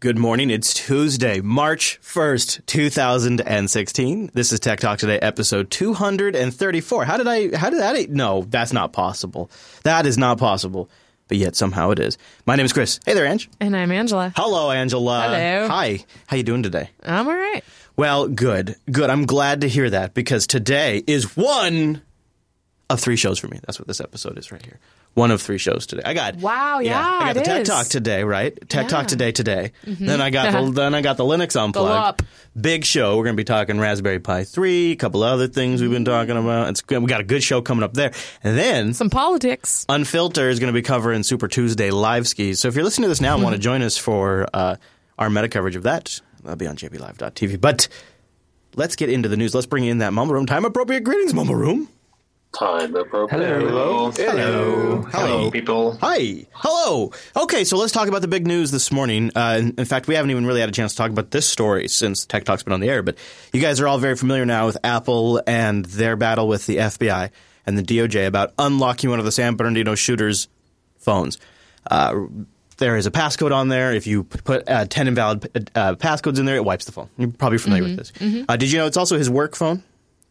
Good morning. It's Tuesday, March 1st, 2016. This is Tech Talk Today, episode 234. How did I, how did that, no, that's not possible. That is not possible. But yet somehow it is. My name is Chris. Hey there, Ange. And I'm Angela. Hello, Angela. Hello. Hi. How you doing today? I'm all right. Well, good. Good. I'm glad to hear that because today is one of three shows for me. That's what this episode is right here. One of three shows today. I got Wow, yeah, I got the Tech is. Talk today, right? Tech Talk Yeah. today today. Then I got the, then I got the Linux unplugged. up. Big show. We're going to be talking Raspberry Pi 3, a couple other things we've been talking about. It's we got a good show coming up there. And then Some politics. Unfilter is going to be covering Super Tuesday live skis. So if you're listening to this now and want to join us for uh, our meta coverage of that, that'll be on jblive.tv. But let's get into the news. Let's bring in that Mumble Room. Time appropriate greetings, Mumble Room. Time appropriate. Hello. Hello. Hello. people. Hi. Hello. Okay, so let's talk about the big news this morning. Uh, in, in fact, we haven't even really had a chance to talk about this story since Tech Talk's been on the air, but you guys are all very familiar now with Apple and their battle with the FBI and the DOJ about unlocking one of the San Bernardino shooters' phones. Uh, there is a passcode on there. If you put uh, 10 invalid uh, passcodes in there, it wipes the phone. You're probably familiar with this. Uh, did you know it's also his work phone?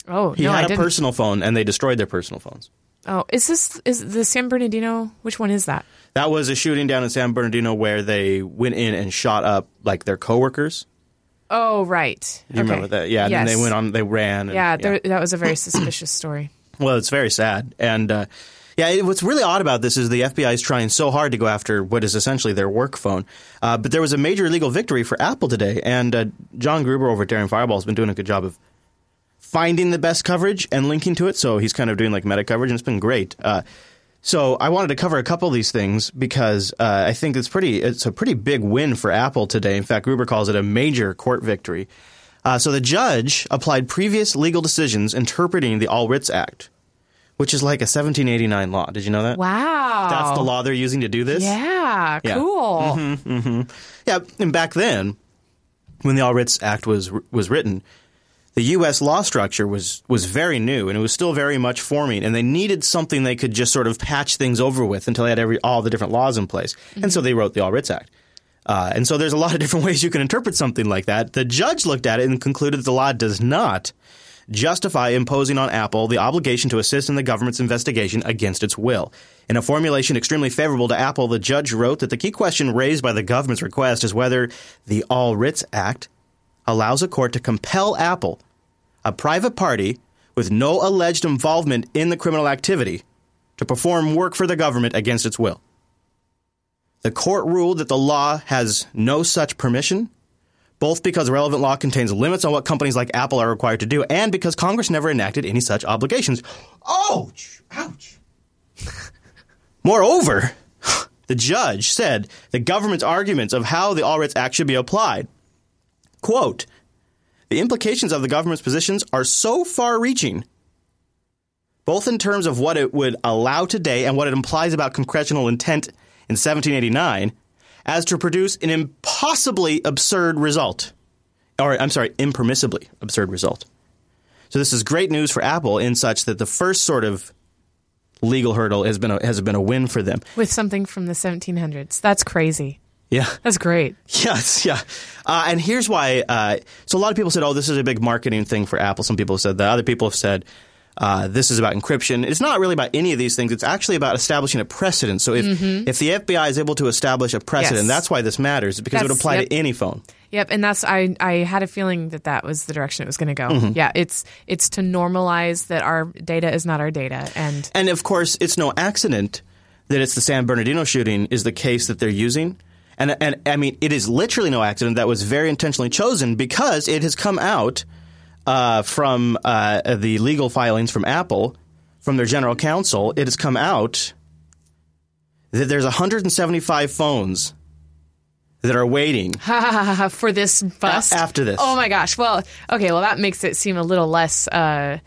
Oh, He no, had a didn't. personal phone, and they destroyed their personal phones. oh, is this is the San Bernardino? Which one is that? That was a shooting down in San Bernardino where they went in and shot up like their coworkers. Oh, right. You remember that? Yeah. And Yes. then they went on. They ran. And, Yeah, there, that was a very suspicious story. Well, it's very sad. And uh, yeah, it, what's really odd about this is the FBI is trying so hard to go after what is essentially their work phone. Uh, but there was a major legal victory for Apple today, and uh, John Gruber over at Daring Fireball has been doing a good job of finding the best coverage and linking to it. So he's kind of doing like meta coverage, and it's been great. Uh, so I wanted to cover a couple of these things because uh, I think it's pretty. It's a pretty big win for Apple today. In fact, Gruber calls it a major court victory. Uh, so the judge applied previous legal decisions interpreting the All Writs Act, which is like a 1789 law. Did you know that? Wow. That's the law they're using to do this. Yeah, Yeah. cool. Yeah, and back then, when the All Writs Act was was written, the U.S. law structure was was very new and it was still very much forming, and they needed something they could just sort of patch things over with until they had every all the different laws in place, and so they wrote the All Writs Act. Uh, and so there's a lot of different ways you can interpret something like that. The judge looked at it and concluded that the law does not justify imposing on Apple the obligation to assist in the government's investigation against its will. In a formulation extremely favorable to Apple, the judge wrote that the key question raised by the government's request is whether the All Writs Act allows a court to compel Apple, a private party with no alleged involvement in the criminal activity, to perform work for the government against its will. The court ruled that the law has no such permission, both because relevant law contains limits on what companies like Apple are required to do, and because Congress never enacted any such obligations. Ouch! Ouch! Moreover, the judge said the government's arguments of how the All Writs Act should be applied, quote, the implications of the government's positions are so far reaching, both in terms of what it would allow today and what it implies about congressional intent in 1789, as to produce an impossibly absurd result. Or, I'm sorry, impermissibly absurd result. So this is great news for Apple in such that the first sort of legal hurdle has been a, has been a win for them. With something from the 1700s. That's crazy. Yeah. That's great. Yes, yeah. Uh, and here's why. Uh, so a lot of people said, "Oh, this is a big marketing thing for Apple." Some people have said that. Other people have said uh, this is about encryption. It's not really about any of these things. It's actually about establishing a precedent. So if if the FBI is able to establish a precedent, Mm-hmm. Yes. that's why this matters because it would apply yep. to any phone. Yep, and that's I I had a feeling that that was the direction it was going to go. Mm-hmm. Yeah, it's it's to normalize that our data is not our data and And of course, it's no accident that it's the San Bernardino shooting is the case that they're using. And, and I mean, it is literally no accident that was very intentionally chosen because it has come out uh, from uh, the legal filings from Apple, from their general counsel. It has come out that there's 175 phones that are waiting for this bust A- after this. Oh my gosh. Well, okay. Well, that makes it seem a little less. Uh,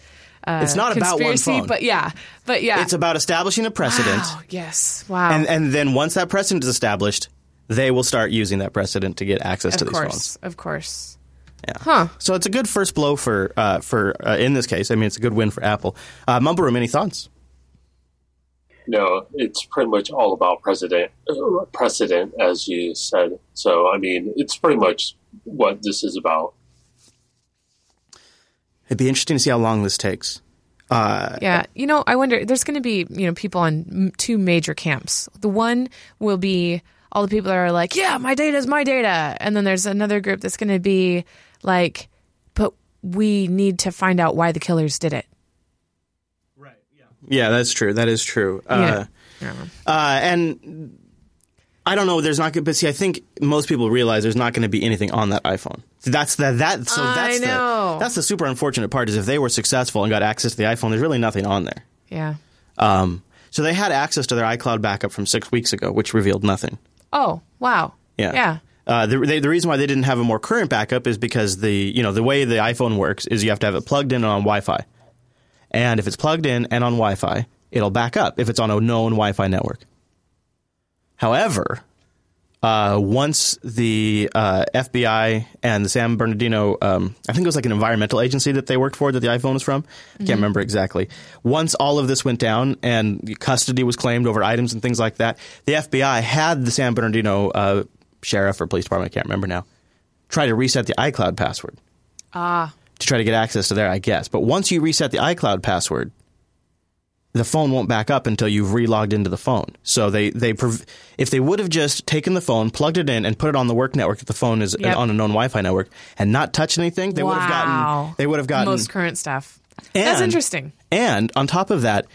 uh, It's not about one phone. but yeah, but yeah. It's about establishing a precedent. Wow, yes. Wow. And, and then once that precedent is established, they will start using that precedent to get access to these course, phones. of course. Yeah. Huh. So it's a good first blow for uh, for uh, in this case. I mean, it's a good win for Apple. Uh, Mumble Room, any thoughts? No, it's pretty much all about precedent, uh, precedent, as you said. So, I mean, it's pretty much what this is about. It'd be interesting to see how long this takes. Uh, Yeah, you know, I wonder. There's going to be you know people on two major camps. The one will be all the people that are like, "Yeah, my data is my data," and then there's another group that's going to be like, "But we need to find out why the killers did it." Right. Yeah, Yeah, that's true. That is true. Uh, Yeah. uh, and I don't know. There's not going to. But see, I think most people realize there's not going to be anything on that iPhone. So that's the that. So I that's know. the that's the super unfortunate part. Is if they were successful and got access to the iPhone, there's really nothing on there. Yeah. Um, so they had access to their iCloud backup from six weeks ago, which revealed nothing. Oh wow. Yeah. Yeah. Uh, the, they, the reason why they didn't have a more current backup is because the you know the way the iPhone works is you have to have it plugged in and on Wi-Fi, and if it's plugged in and on Wi-Fi, it'll back up if it's on a known Wi-Fi network. However, uh, once the uh, FBI and the San Bernardino, um, I think it was like an environmental agency that they worked for that the iPhone was from. I can't remember exactly. Once all of this went down and custody was claimed over items and things like that, the FBI had the San Bernardino uh, sheriff or police department, I can't remember now, try to reset the iCloud password Ah. to try to get access to there, I guess. But once you reset the iCloud password, the phone won't back up until you've relogged into the phone. So they they if they would have just taken the phone, plugged it in, and put it on the work network if the phone is Yep. on a known Wi-Fi network, and not touched anything, they would have gotten they would have gotten most current stuff. That's and- interesting. And on top of that,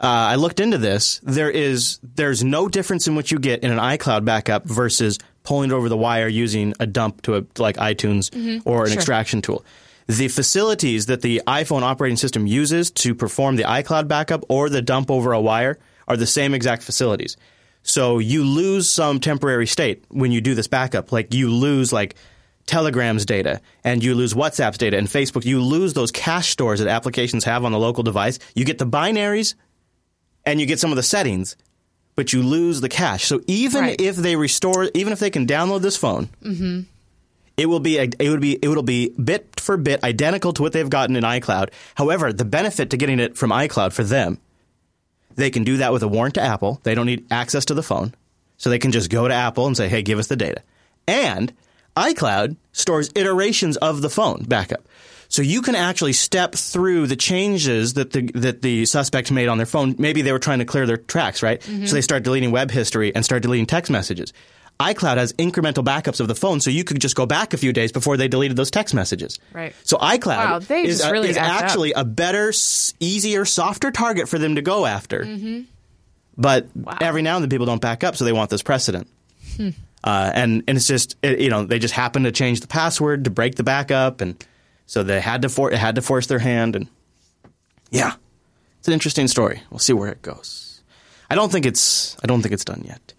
uh, I looked into this. There is there's no difference in what you get in an iCloud backup versus pulling it over the wire using a dump to a like iTunes or an Mm-hmm. Sure. extraction tool. The facilities that the iPhone operating system uses to perform the iCloud backup or the dump over a wire are the same exact facilities. So you lose some temporary state when you do this backup. Like you lose like Telegram's data and you lose WhatsApp's data and Facebook. You lose those cache stores that applications have on the local device. You get the binaries and you get some of the settings, but you lose the cache. So even Right. if they restore, even if they can download this phone, mm-hmm. It will be it would be it will be bit for bit identical to what they've gotten in iCloud. However, the benefit to getting it from iCloud for them, they can do that with a warrant to Apple. They don't need access to the phone, so they can just go to Apple and say, "Hey, give us the data." And iCloud stores iterations of the phone backup. So you can actually step through the changes that the that the suspect made on their phone. Maybe they were trying to clear their tracks, right? Mm-hmm. So they start deleting web history and start deleting text messages. iCloud has incremental backups of the phone, so you could just go back a few days before they deleted those text messages. Right. So iCloud Wow, is, a- really is act up. actually a better, easier, softer target for them to go after. But every now and then people don't back up, so they want this precedent. Uh, and and it's just it, you know they just happen to change the password to break the backup, and so they had to for, it had to force their hand, and yeah, it's an interesting story. We'll see where it goes. I don't think it's I don't think it's done yet.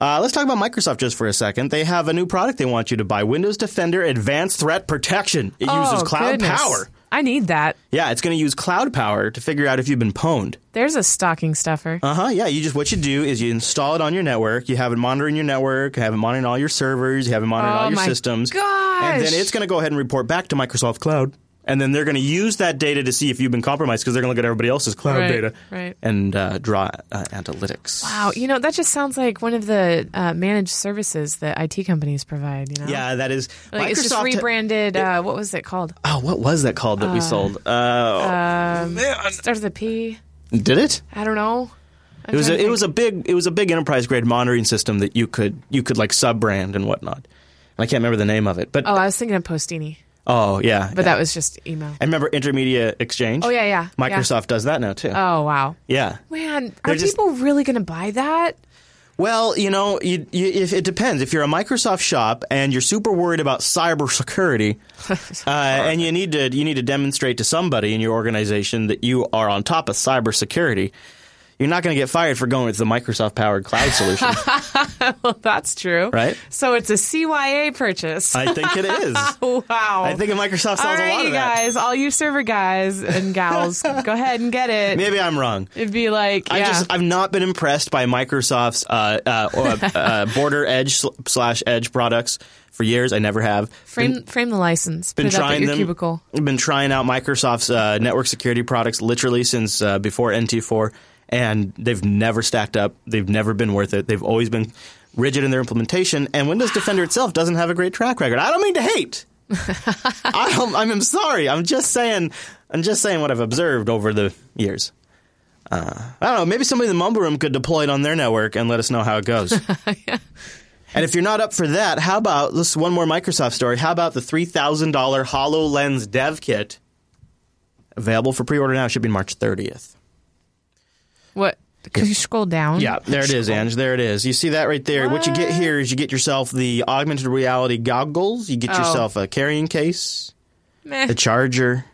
Uh, let's talk about Microsoft just for a second. They have a new product they want you to buy: Windows Defender Advanced Threat Protection. It uses oh, cloud goodness. power. I need that. Yeah, it's going to use cloud power to figure out if you've been pwned. There's a stocking stuffer. Uh huh. Yeah. You just what you do is you install it on your network. You have it monitoring your network. You have it monitoring all your servers. You have it monitoring Oh all your my systems. gosh. And then it's going to go ahead and report back to Microsoft Cloud. And then they're going to use that data to see if you've been compromised because they're going to look at everybody else's cloud Right, data right. and uh, draw uh, analytics. Wow, you know that just sounds like one of the uh, managed services that IT companies provide. You know, Yeah, that is. like it's just Microsoft- rebranded. Uh, what was it called? Oh, what was that called that we sold? Uh, Starts with a P. did it? I don't know. I'm It was a, it was a big it was a big enterprise grade monitoring system that you could you could like sub brand and whatnot. And I can't remember the name of it, but Oh, I was thinking of Postini, oh yeah, but yeah. that was just email. And remember Intermedia Exchange? Oh yeah, yeah. yeah. Microsoft does that now too. Oh wow, yeah. man, are They're just- people really going to buy that? Well, you know, you, you, if it depends. If you're a Microsoft shop and you're super worried about cybersecurity, uh, and you need to you need to demonstrate to somebody in your organization that you are on top of cybersecurity, you're not going to get fired for going with the Microsoft powered cloud solution. Well, that's true, Right. So it's a CYA purchase. I think it is. wow. I think Microsoft sells all a right, lot you of that. guys, all you server guys and gals, go ahead and get it. Maybe I'm wrong. It'd be like, I yeah. just I've not been impressed by Microsoft's uh, uh, uh, Border Edge slash Edge products for years. I never have. frame frame the license. been Put it up at trying your them. cubicle. Been trying out Microsoft's uh, network security products literally since uh, before NT4, and they've never stacked up. They've never been worth it. They've always been rigid in their implementation, and Windows Defender itself doesn't have a great track record. I don't mean to hate. I don't, I'm sorry. I'm just saying. I'm just saying what I've observed over the years. Uh, I don't know. Maybe somebody in the mumble room could deploy it on their network and let us know how it goes. And if you're not up for that, how about this one more Microsoft story? How about the three thousand dollar Hololens Dev Kit available for pre-order now, shipping March 30th. What? Could you scroll down? Yeah, there it is, Ange. There it is. You see that right there. What, you get here is you get yourself the augmented reality goggles. You get Oh. yourself a carrying case, Meh. a charger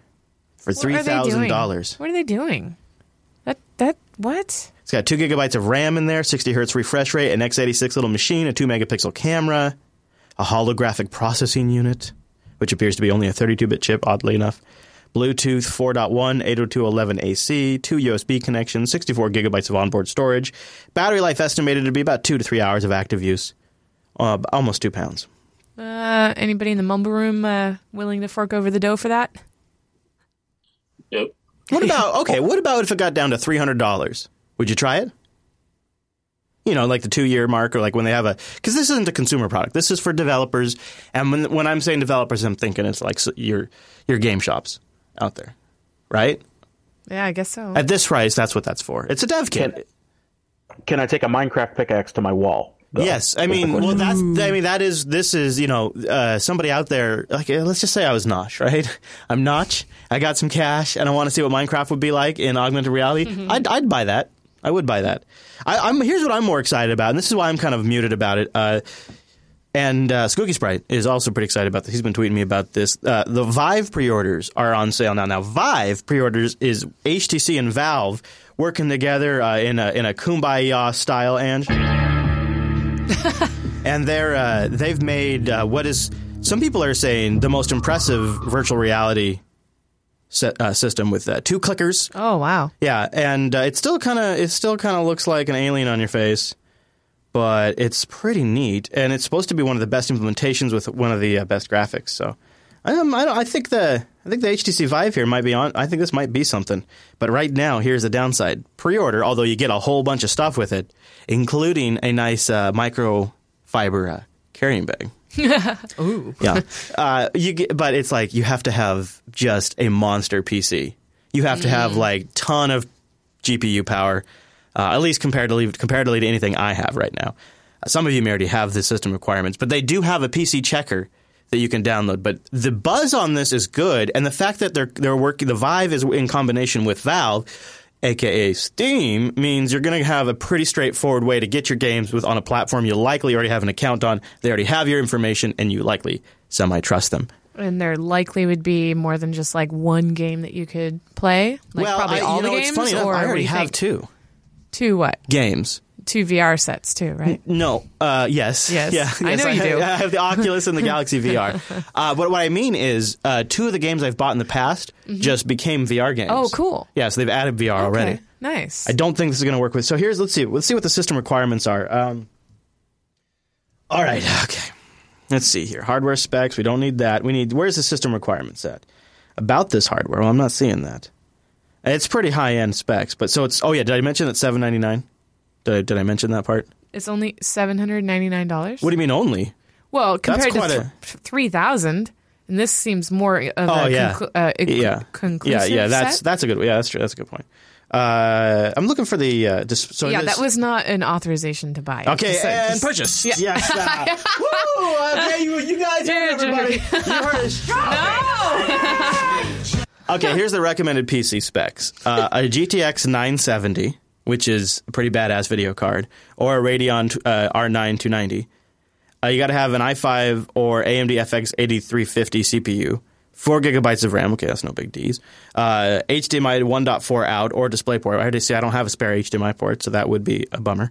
for What three thousand dollars. What are they doing? That that what? It's got two gigabytes of RAM in there, 60 hertz refresh rate, an x86 little machine, a two megapixel camera, a holographic processing unit, which appears to be only a 32 bit chip, oddly enough. Bluetooth 4.1, 802.11ac, two USB connections, 64 gigabytes of onboard storage. Battery life estimated to be about two to three hours of active use. Uh, almost two pounds. Uh, anybody in the mumble room uh, willing to fork over the dough for that? Yep. What about okay? What about if it got down to three hundred dollars? Would you try it? You know, like the two year mark, or like when they have a because this isn't a consumer product. This is for developers, and when when I'm saying developers, I'm thinking it's like your your game shops out there, right? Yeah, I guess so. At this price, that's what that's for. It's a dev kit. Can, can I take a Minecraft pickaxe to my wall? though? Yes, I mean, well, that's I mean that is this is you know uh, somebody out there like uh, let's just say I was Notch, right? I'm Notch. I got some cash, and I want to see what Minecraft would be like in augmented reality. I'd, I'd buy that. I would buy that. I, I'm here's what I'm more excited about, and this is why I'm kind of muted about it. Uh, and uh, Skooky Sprite is also pretty excited about this. He's been tweeting me about this. Uh, the Vive pre-orders are on sale now. Now Vive pre-orders is HTC and Valve working together uh, in a in a kumbaya style, and and they're uh, they've made uh, what is some people are saying the most impressive virtual reality set, uh, system with uh, two clickers. oh wow. Yeah, and uh, it still kind of it still kind of looks like an alien on your face, but it's pretty neat, and it's supposed to be one of the best implementations with one of the uh, best graphics. So, um, I don't, I think the I think the HTC Vive here might be on. I think this might be something. But right now, here's the downside: pre-order, although you get a whole bunch of stuff with it, including a nice uh, microfiber uh, carrying bag. Ooh. Yeah, uh, you get, but it's like you have to have just a monster PC. You have to have like ton of GPU power, uh, at least comparatively comparatively to anything I have right now. Some of you may already have the system requirements, but they do have a PC checker that you can download. But the buzz on this is good, and the fact that they're they're working the Vive is in combination with Valve. AKA Steam means you're going to have a pretty straightforward way to get your games with on a platform you likely already have an account on. They already have your information, and you likely semi trust them. And there likely would be more than just like one game that you could play. Like probably I, all you know, the it's funny enough, I already have think? two Two what? games. Two VR sets too, right? No, uh, yes, Yes. yeah, I yes, know you have, do. I have the Oculus and the Galaxy VR. Uh, but what I mean is, uh, two of the games I've bought in the past just became VR games. Mm-hmm. Oh, cool. Yeah, so they've added VR already. Nice. I don't think this is going to work with. So here's let's see. Let's see what the system requirements are. Um, all right. Okay. Let's see here. Hardware specs. We don't need that. We need. Where's the system requirements at? About this hardware. Well, I'm not seeing that. It's pretty high end specs, but so it's. Oh yeah. Did I mention that 799? Did I, did I mention that part? it's only seven hundred ninety nine dollars. What do you mean only? Well, compared to quite th- a- three thousand, and this seems more of Oh a yeah. conclu- uh, a yeah. conclusive. Yeah. Yeah. That's set? that's a good. Yeah. That's true. That's a good point. Uh, I'm looking for the. Uh, dis- so yeah, this- that was not an authorization to buy. Okay, Just- and just- purchase. Yes. uh, woo, okay, you, you guys heard everybody. You heard it. Okay, here's the recommended PC specs: uh, a GTX 970, which is a pretty badass video card, or a Radeon uh, R9 290. Uh, you got to have an i5 or AMD FX 8350 CPU. Four gigabytes of RAM. Okay, that's no big D's. Uh, HDMI 1.4 out or DisplayPort. I already see I don't have a spare HDMI port, so that would be a bummer.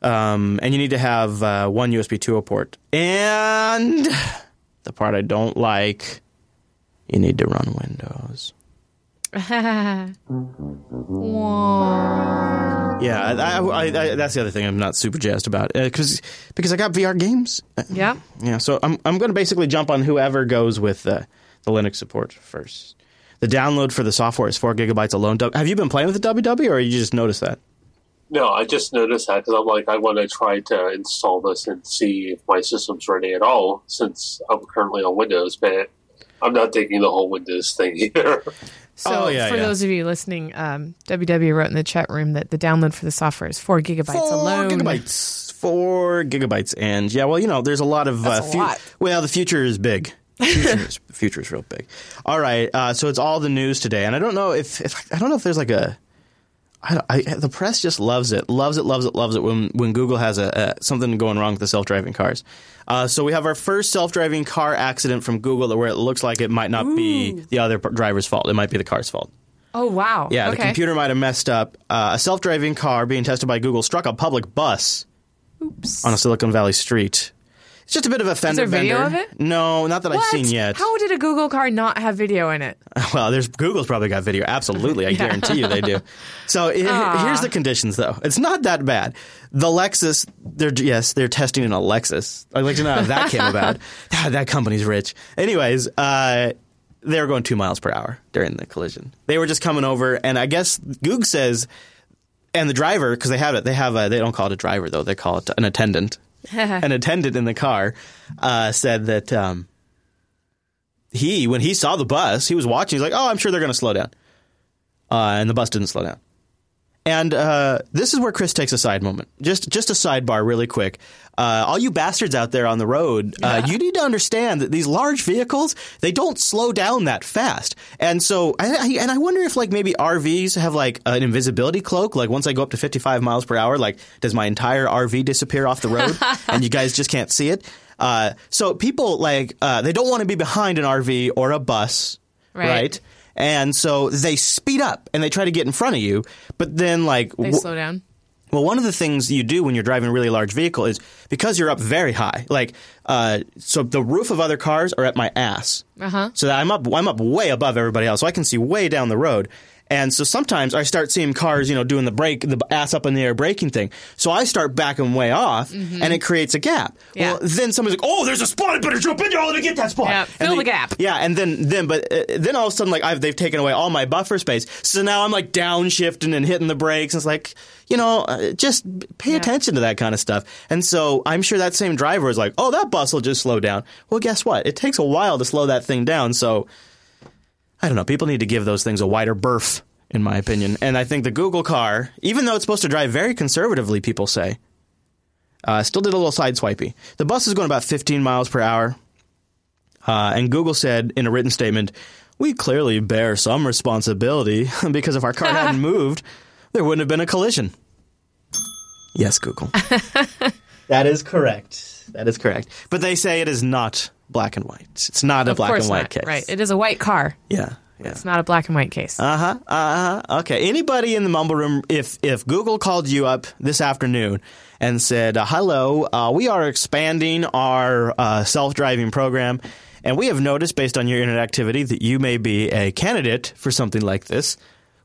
Um, and you need to have uh, one USB 2.0 port. And the part I don't like, you need to run Windows. Yeah, I, I, I, that's the other thing I'm not super jazzed about because because I got VR games. Uh, Yeah. Yeah, so I'm I'm going to basically jump on whoever goes with uh, the Linux support first. The download for the software is four gigabytes alone. Have you been playing with the WW, or you just noticed that? No, I just noticed that because I'm like, I want to try to install this and see if my system's ready at all since I'm currently on Windows, but I'm not taking the whole Windows thing here. So Oh, yeah, for yeah. those of you listening, um, WW wrote in the chat room that the download for the software is four gigabytes Four alone. gigabytes. Four gigabytes, and yeah, well, you know, there's a lot of That's uh, a fu- lot. Well, the future is big. Future is, future is real big. All right, uh, so it's all the news today, and I don't know if, if I don't know if there's like a. I, I, the press just loves it, loves it, loves it, loves it when when Google has a, a something going wrong with the self driving cars. Uh, so we have our first self driving car accident from Google, where it looks like it might not be the other driver's fault; it might be the car's fault. Oh wow! Yeah, okay. the computer might have messed up. Uh, a self-driving car being tested by Google struck a public bus Oops. on a Silicon Valley street. It's just a bit of a fender there video bender. of it? No, not that I've seen yet. How did a Google car not have video in it? Well, there's Google's probably got video. Absolutely, I guarantee you they do. So Aw. here's the conditions, though. It's not that bad. The Lexus, they're yes, they're testing in a Lexus. I'd like to know how that came about. Ah, that company's rich. Anyways, uh, they were going two miles per hour during the collision. They were just coming over, and I guess Goog says, and the driver, because they have it, they have a, they don't call it a driver though, they call it an attendant. an attendant in the car uh, said that. Um, he when he saw the bus, he was watching. He's like, "Oh, I'm sure they're going to slow down," uh, and the bus didn't slow down. And uh, this is where Chris takes a side moment. Just just a sidebar, really quick. Uh, all you bastards out there on the road, uh, you need to understand that these large vehicles they don't slow down that fast. And so, I, I, and I wonder if like maybe RVs have like an invisibility cloak. Like once I go up to 55 miles per hour, like does my entire RV disappear off the road, and you guys just can't see it? Uh, so people like uh, they don't want to be behind an RV or a bus, Right. right? And so they speed up and they try to get in front of you, but then like They slow down. well, one of the things you do when you're driving a really large vehicle is because you're up very high. Like, uh, so the roof of other cars are at my ass. Uh-huh. So that I'm up, I'm up way above everybody else, so I can see way down the road. And so sometimes I start seeing cars, you know, doing the brake, the ass up in the air braking thing. So I start backing way off, and it creates a gap. Mm-hmm. Yeah. Well, then somebody's like, "Oh, there's a spot! I better jump in there. Let me get that spot." Yeah, And fill they- the gap. Yeah, and then then but uh, then all of a sudden like I've, they've taken away all my buffer space. So now I'm like downshifting and hitting the brakes. And it's like you know uh, just pay Yeah. attention to that kind of stuff. And so I'm sure that same driver is like, oh, that bus will just slow down. Well, guess what? It takes a while to slow that thing down. So I don't know. People need to give those things a wider berth, in my opinion. And I think the Google car, even though it's supposed to drive very conservatively, people say, uh, still did a little sideswipey. The bus is going about 15 miles per hour. Uh, and Google said in a written statement, we clearly bear some responsibility because if our car hadn't moved, there wouldn't have been a collision. Yes, Google. that is correct. That is correct. But they say it is not black and white. It's not a Of black and white not. case. Right. It is a white car. Yeah. Yeah. It's not a black and white case. Uh huh. Uh huh. Okay. Anybody in the mumble room, if if Google called you up this afternoon and said, uh, "Hello, uh, we are expanding our uh, self-driving program, and we have noticed based on your internet activity that you may be a candidate for something like this."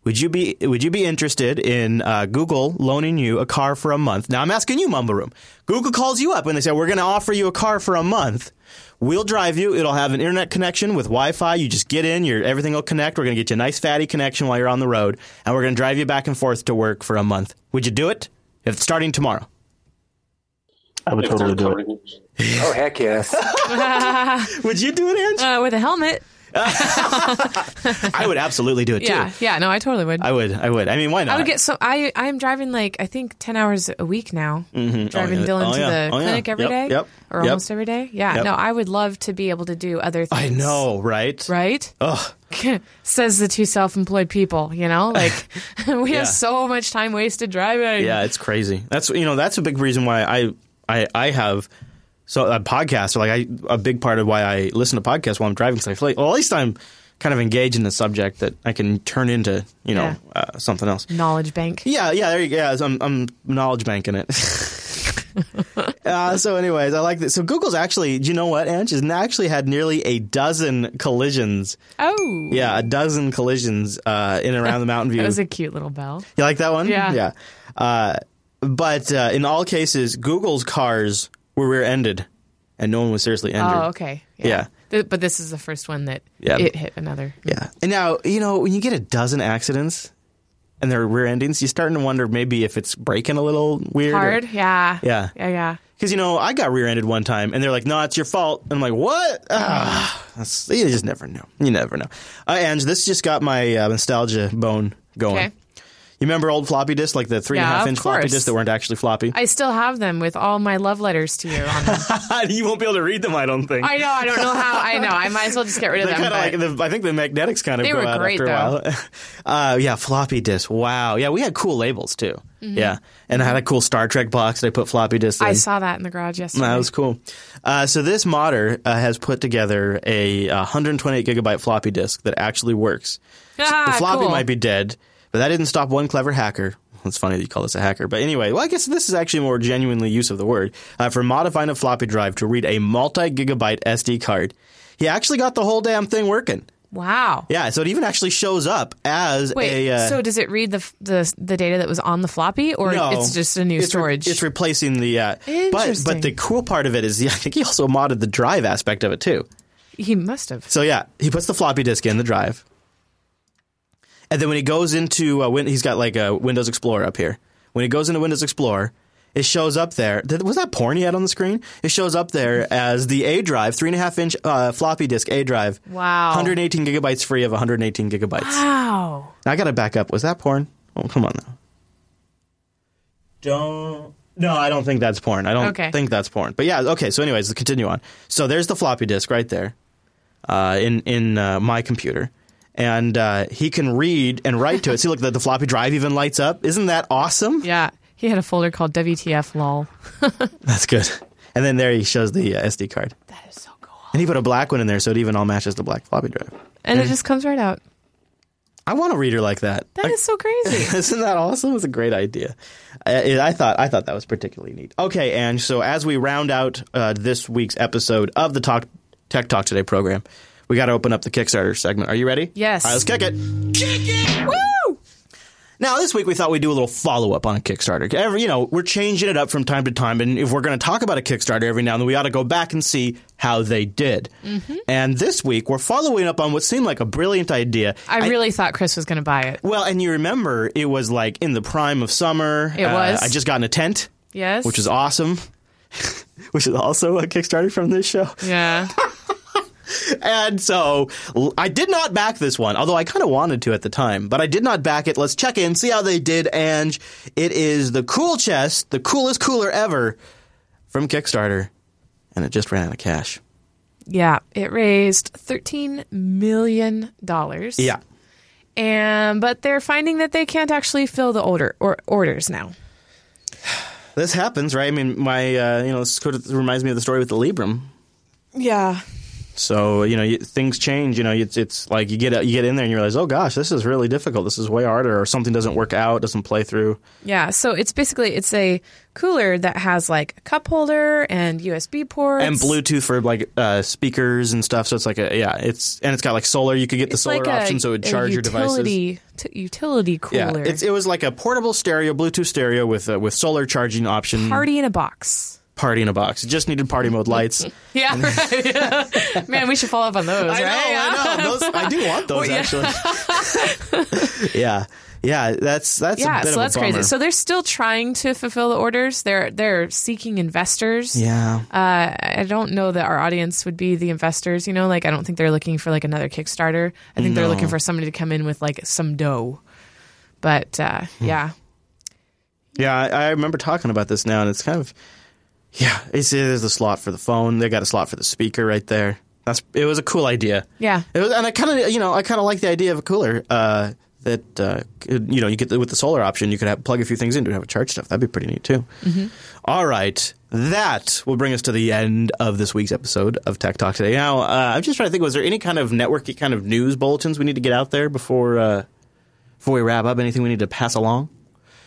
Would you be Would you be interested in uh, Google loaning you a car for a month? Now I'm asking you, Mumble Room. Google calls you up and they say we're going to offer you a car for a month. We'll drive you. It'll have an internet connection with Wi-Fi. You just get in. Your everything will connect. We're going to get you a nice fatty connection while you're on the road, and we're going to drive you back and forth to work for a month. Would you do it? If starting tomorrow. I would If totally do it. Oh heck yes! Would you do it, Ange? Uh, with a helmet. I would absolutely do it Yeah. too. Yeah. No, I totally would. I would. I would. I mean, why not? I would get so I I'm driving like I think ten hours a week now. Mm-hmm. Oh, driving Oh, yeah. Dylan Oh, to yeah. the Oh, clinic every Yep, day, yep, or yep. almost every day. Yeah, Yep. no, I would love to be able to do other things. I know, right? right? Ugh. Says the two self-employed people. You know, like we have so much time wasted driving. Yeah, it's crazy. That's you know that's a big reason why I I I have so a podcast. Like I a big part of why I listen to podcasts while I'm driving. Because I feel like well at least I'm kind of engaged in the subject that I can turn into you know Yeah. uh, something else. Knowledge bank. Yeah, yeah, there you go. Yeah, I'm, I'm knowledge banking it. uh, so, anyways, I like this. So, Google's actually, do you know what, Ange? Has actually had nearly a dozen collisions. Oh, Yeah, a dozen collisions uh, in and around the Mountain View. that was a cute little bell. You like that one? Yeah. Yeah. Uh, but uh, in all cases, Google's cars were rear-ended and no one was seriously injured. Oh, okay. Yeah. Th- but this is the first one that Yeah. it hit another. Yeah. And now, you know, when you get a dozen accidents and they're rear endings, you're starting to wonder maybe if it's breaking a little weird. or- Hard. Yeah. Yeah. Yeah. Yeah. Because you know, I got rear-ended one time, and they're like, "No, it's your fault." And I'm like, "What?" Ah, you just never know. You never know. Uh, and this just got my uh, nostalgia bone going. Okay. You remember old floppy disks, like the three and a half inch floppy disks that weren't actually floppy? I still have them with all my love letters to you on them. you won't be able to read them, I don't think. I know. I don't know how. I know. I might as well just get rid of They're them. kind of but- like the, I think the magnetics kind of They go were out great, after a while. uh, yeah, floppy disk. Wow. Yeah, we had cool labels too. Yeah, and I had a cool Star Trek box that I put floppy disks in. Mm-hmm. I saw that in the garage yesterday. That was cool. Uh, so this modder uh, has put together a 128 gigabyte floppy disk that actually works. Ah, the floppy cool. might be dead, but that didn't stop one clever hacker. It's funny that you call this a hacker, but anyway, well, I guess this is actually more genuinely use of the word uh, for modifying a floppy drive to read a multi-gigabyte SD card. He actually got the whole damn thing working. Wow. Yeah, so it even actually shows up as Wait. a. Uh, so does it read the, the the data that was on the floppy, or no, it's just a new it's re- storage? it's replacing the. Uh, but Interesting. but the cool part of it is, I think he also modded the drive aspect of it too. he must have. So yeah, he puts the floppy disk in the drive, and then when he goes into uh, win- he's got like a Windows Explorer up here. When he goes into Windows Explorer, it shows up there. Did, was that porn he had on the screen? It shows up there as the A drive, three and a half inch uh, floppy disk A drive. Wow. 118 gigabytes free of 118 gigabytes. Wow. Now I got to back up. Was that porn? Oh, come on now. Don't. No, I don't think that's porn. I don't Okay. think that's porn. But yeah, okay. So, anyways, continue on. So there's the floppy disk right there, uh, in in uh, my computer, and uh, he can read and write to it. See, look, the, the floppy drive even lights up. Isn't that awesome? Yeah. He had a folder called WTF lol. That's good. And then there he shows the uh, SD card, That is so cool. and he put a black one in there, so it even all matches the black floppy drive. And it just comes right out. I want a reader like that. That is so crazy. Isn't that awesome? It's a great idea. I, I thought I thought that was particularly neat. Okay, and so as we round out uh, this week's episode of the Talk Tech Talk Today program, we got to open up the Kickstarter segment. Are you ready? Yes. All right, let's kick it. Kick it. Woo! Now this week we thought we'd do a little follow up on a Kickstarter. Every, you know, we're changing it up from time to time, and if we're going to talk about a Kickstarter every now and then, we ought to go back and see how they did. Mm-hmm. And this week we're following up on what seemed like a brilliant idea. I really thought Chris was going to buy it. Well, and you remember it was like in the prime of summer. It was. I just got in a tent, Yes. which is awesome. which is also a Kickstarter from this show. Yeah. And so I did not back this one, although I kind of wanted to at the time, but I did not back it. Let's check in, see how they did. And it is the cool chest, the coolest cooler ever from Kickstarter. And it just ran out of cash. Yeah. It raised $13 million. Yeah. And, but they're finding that they can't actually fill the order or orders now. This happens, right? I mean, my, uh, you know, this sort of reminds me of the story with the Librem. Yeah. So you know you, things change. You know it's it's like you get you get in there and you realize, oh gosh, this is really difficult. This is way harder, or something doesn't work out, doesn't play through. Yeah. So it's basically, it's a cooler that has like a cup holder and USB ports. And Bluetooth for like uh, speakers and stuff. So it's like a yeah, it's and it's got like solar. You could get the It's solar like a- option, so it would a charge your devices. utility, t- utility Yeah, cooler. it's, it was like a portable stereo, Bluetooth stereo with uh, with solar charging option. Party in a box. Party in a box. It just needed party mode lights. Yeah, right. Man, we should follow up on those, I know, right? I know. Those, I do want those actually. yeah, yeah. That's that's a Yeah, so that's crazy. So they're still trying to fulfill the orders. They're they're seeking investors. yeah. Uh, I don't know that our audience would be the investors. You know, like I don't think they're looking for like another Kickstarter. I think they're looking for somebody to come in with like some dough. But uh, Hmm. yeah, Yeah, I, I remember talking about this now, and it's kind of yeah. It's there's a slot for the phone. They got a slot for the speaker right there. That's it was a cool idea. yeah, It was, and I kind of you know I kind of like the idea of a cooler uh, that uh, you know you get the, with the solar option. You could have, plug a few things into it, have a charge stuff. That'd be pretty neat too. All right, that will bring us to the end of this week's episode of Tech Talk today. Now, uh, I'm just trying to think: was there any kind of networky kind of news bulletins we need to get out there before uh, before we wrap up? Anything we need to pass along?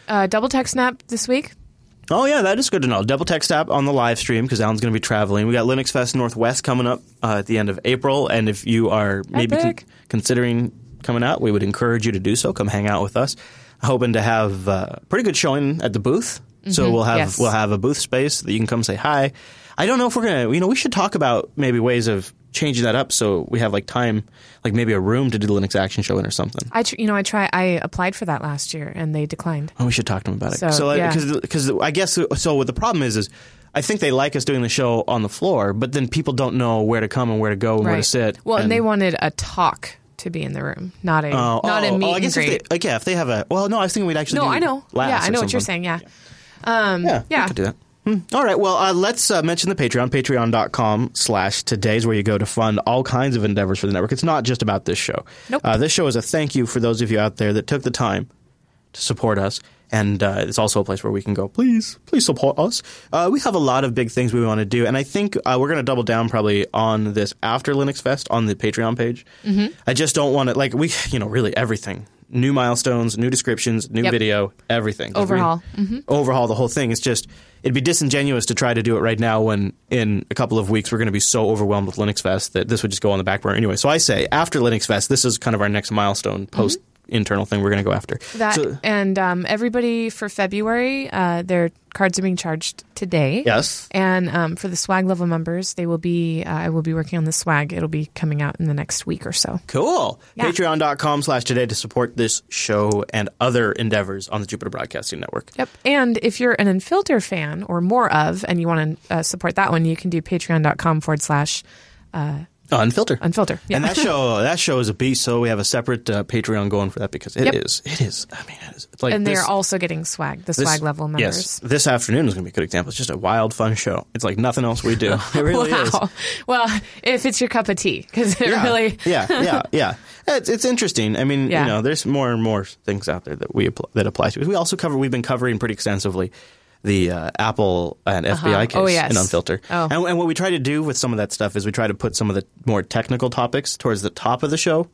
uh, double tech snap this week. Oh yeah, that is good to know. Double TechSnap on the live stream because Alan's going to be traveling. We got Linux Fest Northwest coming up uh, at the end of April, and if you are maybe con- considering coming out, we would encourage you to do so. Come hang out with us. Hoping to have uh, pretty good showing at the booth. So we'll have Mm-hmm. Yes. we'll have a booth space that you can come say hi. I don't know if we're gonna. You know, we should talk about maybe ways of changing that up so we have like time, like maybe a room to do the Linux Action Show in or something. I, tr- you know, I try. I applied for that last year and they declined. Oh, we should talk to them about it. So, So, yeah. because I guess so. What the problem is is. I think they like us doing the show on the floor, but then people don't know where to come and where to go and where to sit. Well, and, they wanted a talk to be in the room, not a Oh, not oh, a meet oh, I and guess if greet. they, like, yeah, if they have a well, no, I was thinking we'd actually. no, do I know. laughs Yeah, I or know what you're something. saying. Yeah. Um, Yeah, yeah. we could do that. Hmm. All right. Well, uh, let's uh, mention the Patreon. Patreon.com slash today's where you go to fund all kinds of endeavors for the network. It's not just about this show. Nope. Uh, this show is a thank you for those of you out there that took the time to support us. And uh, it's also a place where we can go, please, please support us. Uh, we have a lot of big things we want to do. And I think uh, we're going to double down probably on this after Linux Fest on the Patreon page. Mm-hmm. I just don't want to, like, we, you know, really everything. New milestones, new descriptions, new Yep. video, everything. Overhaul. Mm-hmm. overhaul the whole thing. It's just it'd be disingenuous to try to do it right now when in a couple of weeks we're going to be so overwhelmed with Linux Fest that this would just go on the back burner anyway. So I say after Linux Fest, this is kind of our next milestone post internal thing we're going to go after. That So- and um, everybody for February, uh, their cards are being charged today. yes. And um, for the swag level members, they will be. Uh, I will be working on the swag. It'll be coming out in the next week or so. Cool. Yeah. Patreon.com slash today to support this show and other endeavors on the Jupiter Broadcasting Network. Yep. And if you're an Unfilter fan or more of, and you want to uh, support that one, you can do patreon.com forward slash Unfilter. unfilter. Yeah. And that show, that show is a beast. So we have a separate uh, Patreon going for that because it is, Yep. it is. I mean, it is. It's like and they're also getting swag, the this- swag level members. Yes, this afternoon is going to be a good example. It's just a wild, fun show. It's like nothing else we do. It really is. wow. Well, if it's your cup of tea, because it Yeah, really. yeah, yeah, yeah. It's, it's interesting. I mean, Yeah. you know, there's more and more things out there that we apply, that apply to. us. We also cover. We've been covering pretty extensively the uh, Apple and FBI case Oh, yes. in Unfilter. Oh. And, and what we try to do with some of that stuff is we try to put some of the more technical topics towards the top of the show.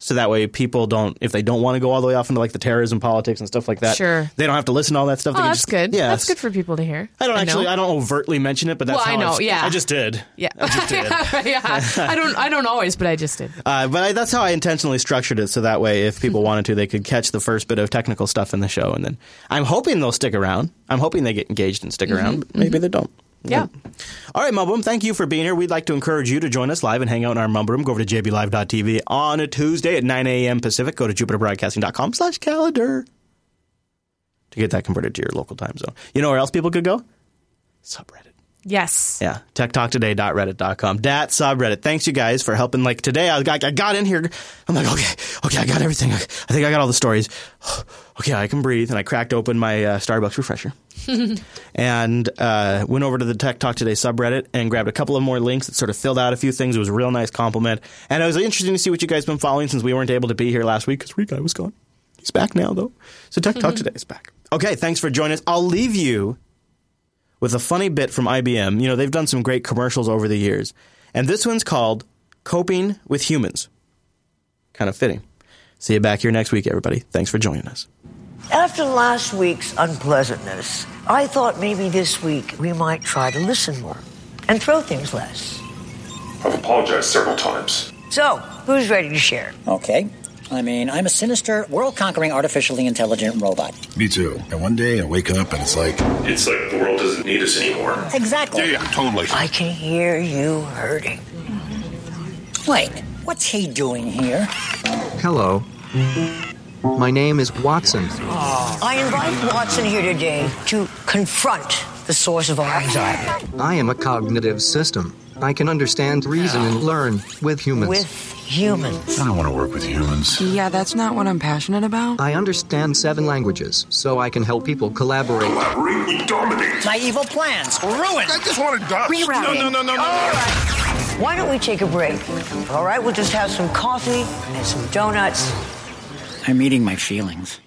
So that way, people don't, if they don't want to go all the way off into like the terrorism politics and stuff like that, Sure. they don't have to listen to all that stuff. Oh, that's just- good. Yeah, That's good for people to hear. I don't and actually, know. I don't overtly mention it, but that's Well, how I know, I've- yeah. I just did. Yeah. I just did. yeah. I don't. I don't always, but I just did. Uh, but I, that's how I intentionally structured it, so that way, if people wanted to, they could catch the first bit of technical stuff in the show, and then I'm hoping they'll stick around. I'm hoping they get engaged and stick around. But maybe they don't. Yeah. All right, Mumble Room, thank you for being here. We'd like to encourage you to join us live and hang out in our Mumble Room. Go over to jblive.tv on a Tuesday at 9 a.m. Pacific. Go to jupiterbroadcasting.com slash calendar to get that converted to your local time zone. You know where else people could go? Subreddit. Yes. Yeah, techtalktoday.reddit.com. Dat subreddit. Thanks, you guys, for helping. Like today, I got, I got in here. I'm like, okay, okay, I got everything. I think I got all the stories. okay, I can breathe. And I cracked open my uh, Starbucks refresher and uh, went over to the Tech Talk Today subreddit and grabbed a couple of more links that sort of filled out a few things. It was a real nice compliment. And it was interesting to see what you guys have been following since we weren't able to be here last week because Rick guy was gone. He's back now, though. So Tech Talk Today is back. Okay, thanks for joining us. I'll leave you with a funny bit from IBM. You know, they've done some great commercials over the years. And this one's called Coping with Humans. Kind of fitting. See you back here next week, everybody. Thanks for joining us. After last week's unpleasantness, I thought maybe this week we might try to listen more and throw things less. I've apologized several times. So, who's ready to share? Okay. I mean, I'm a sinister, world conquering, artificially intelligent robot. Me too. And one day I wake up and it's like. It's like the world doesn't need us anymore. Exactly. Yeah, yeah, totally. I can hear you hurting. Wait, what's he doing here? Hello. My name is Watson. Oh, I invite Watson here today to confront the source of our anxiety I am a cognitive system. I can understand, reason, and learn with humans. with humans. I don't want to work with humans. Yeah, that's not what I'm passionate about. I understand seven languages, so I can help people collaborate. Collaborate, we dominate. My evil plans ruined. I just want to die. Rerouting. No, no, no, no, no. All right. Why don't we take a break? All right, we'll just have some coffee and some donuts. I'm eating my feelings.